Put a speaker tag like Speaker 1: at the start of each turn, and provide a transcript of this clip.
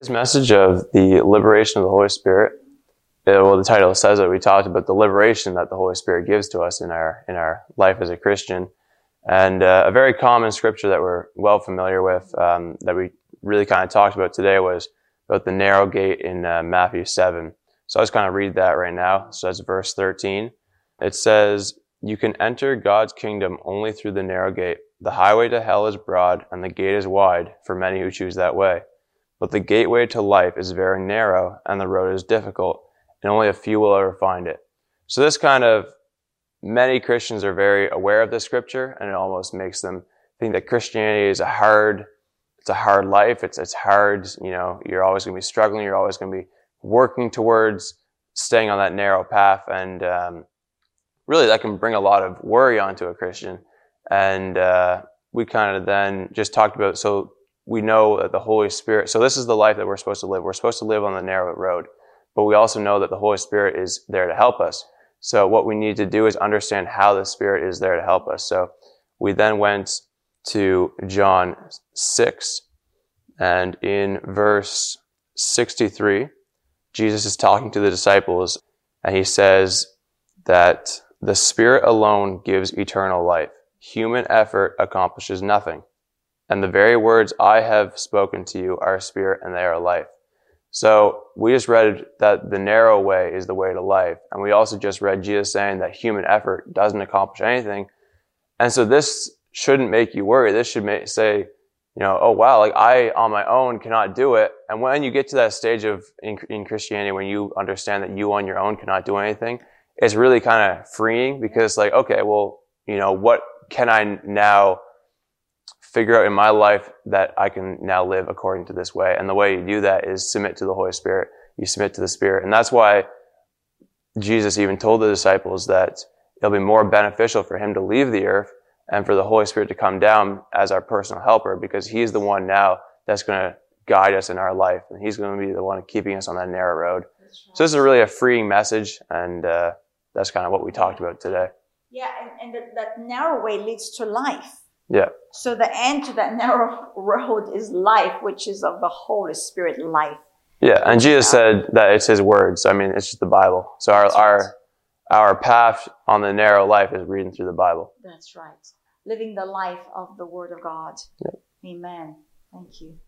Speaker 1: This message of the liberation of the Holy Spirit, uh, well, the title says that we talked about the liberation that the Holy Spirit gives to us in our in our life as a Christian, and uh, a very common scripture that we're well familiar with um, that we really kind of talked about today was about the narrow gate in uh, Matthew seven. So I just kind of read that right now. So that's verse thirteen. It says, "You can enter God's kingdom only through the narrow gate. The highway to hell is broad, and the gate is wide for many who choose that way." But the gateway to life is very narrow and the road is difficult, and only a few will ever find it. So this kind of, many Christians are very aware of this scripture, and it almost makes them think that Christianity is a hard, it's a hard life. It's, it's hard, you know, you're always going to be struggling. You're always going to be working towards staying on that narrow path. And, um, really that can bring a lot of worry onto a Christian. And, uh, we kind of then just talked about, so we know that the Holy Spirit, so this is the life that we're supposed to live. We're supposed to live on the narrow road, but we also know that the Holy Spirit is there to help us. So what we need to do is understand how the Spirit is there to help us. So we then went to John 6 and in verse 63, Jesus is talking to the disciples and he says that the Spirit alone gives eternal life. Human effort accomplishes nothing. And the very words I have spoken to you are spirit and they are life. So we just read that the narrow way is the way to life. And we also just read Jesus saying that human effort doesn't accomplish anything. And so this shouldn't make you worry. This should make, say, you know, oh wow, like I on my own cannot do it. And when you get to that stage of in, in Christianity, when you understand that you on your own cannot do anything, it's really kind of freeing because like, okay, well, you know, what can I now figure out in my life that I can now live according to this way. And the way you do that is submit to the Holy Spirit. You submit to the Spirit. And that's why Jesus even told the disciples that it'll be more beneficial for him to leave the earth and for the Holy Spirit to come down as our personal helper because he's the one now that's going to guide us in our life. And he's going to be the one keeping us on that narrow road. Right. So this is really a freeing message. And uh, that's kind of what we talked about today.
Speaker 2: Yeah. And, and that, that narrow way leads to life.
Speaker 1: Yeah.
Speaker 2: So the end to that narrow road is life, which is of the Holy Spirit life.
Speaker 1: Yeah, and Jesus said that it's His words. I mean, it's just the Bible. So our our our path on the narrow life is reading through the Bible.
Speaker 2: That's right. Living the life of the Word of God. Amen. Thank you.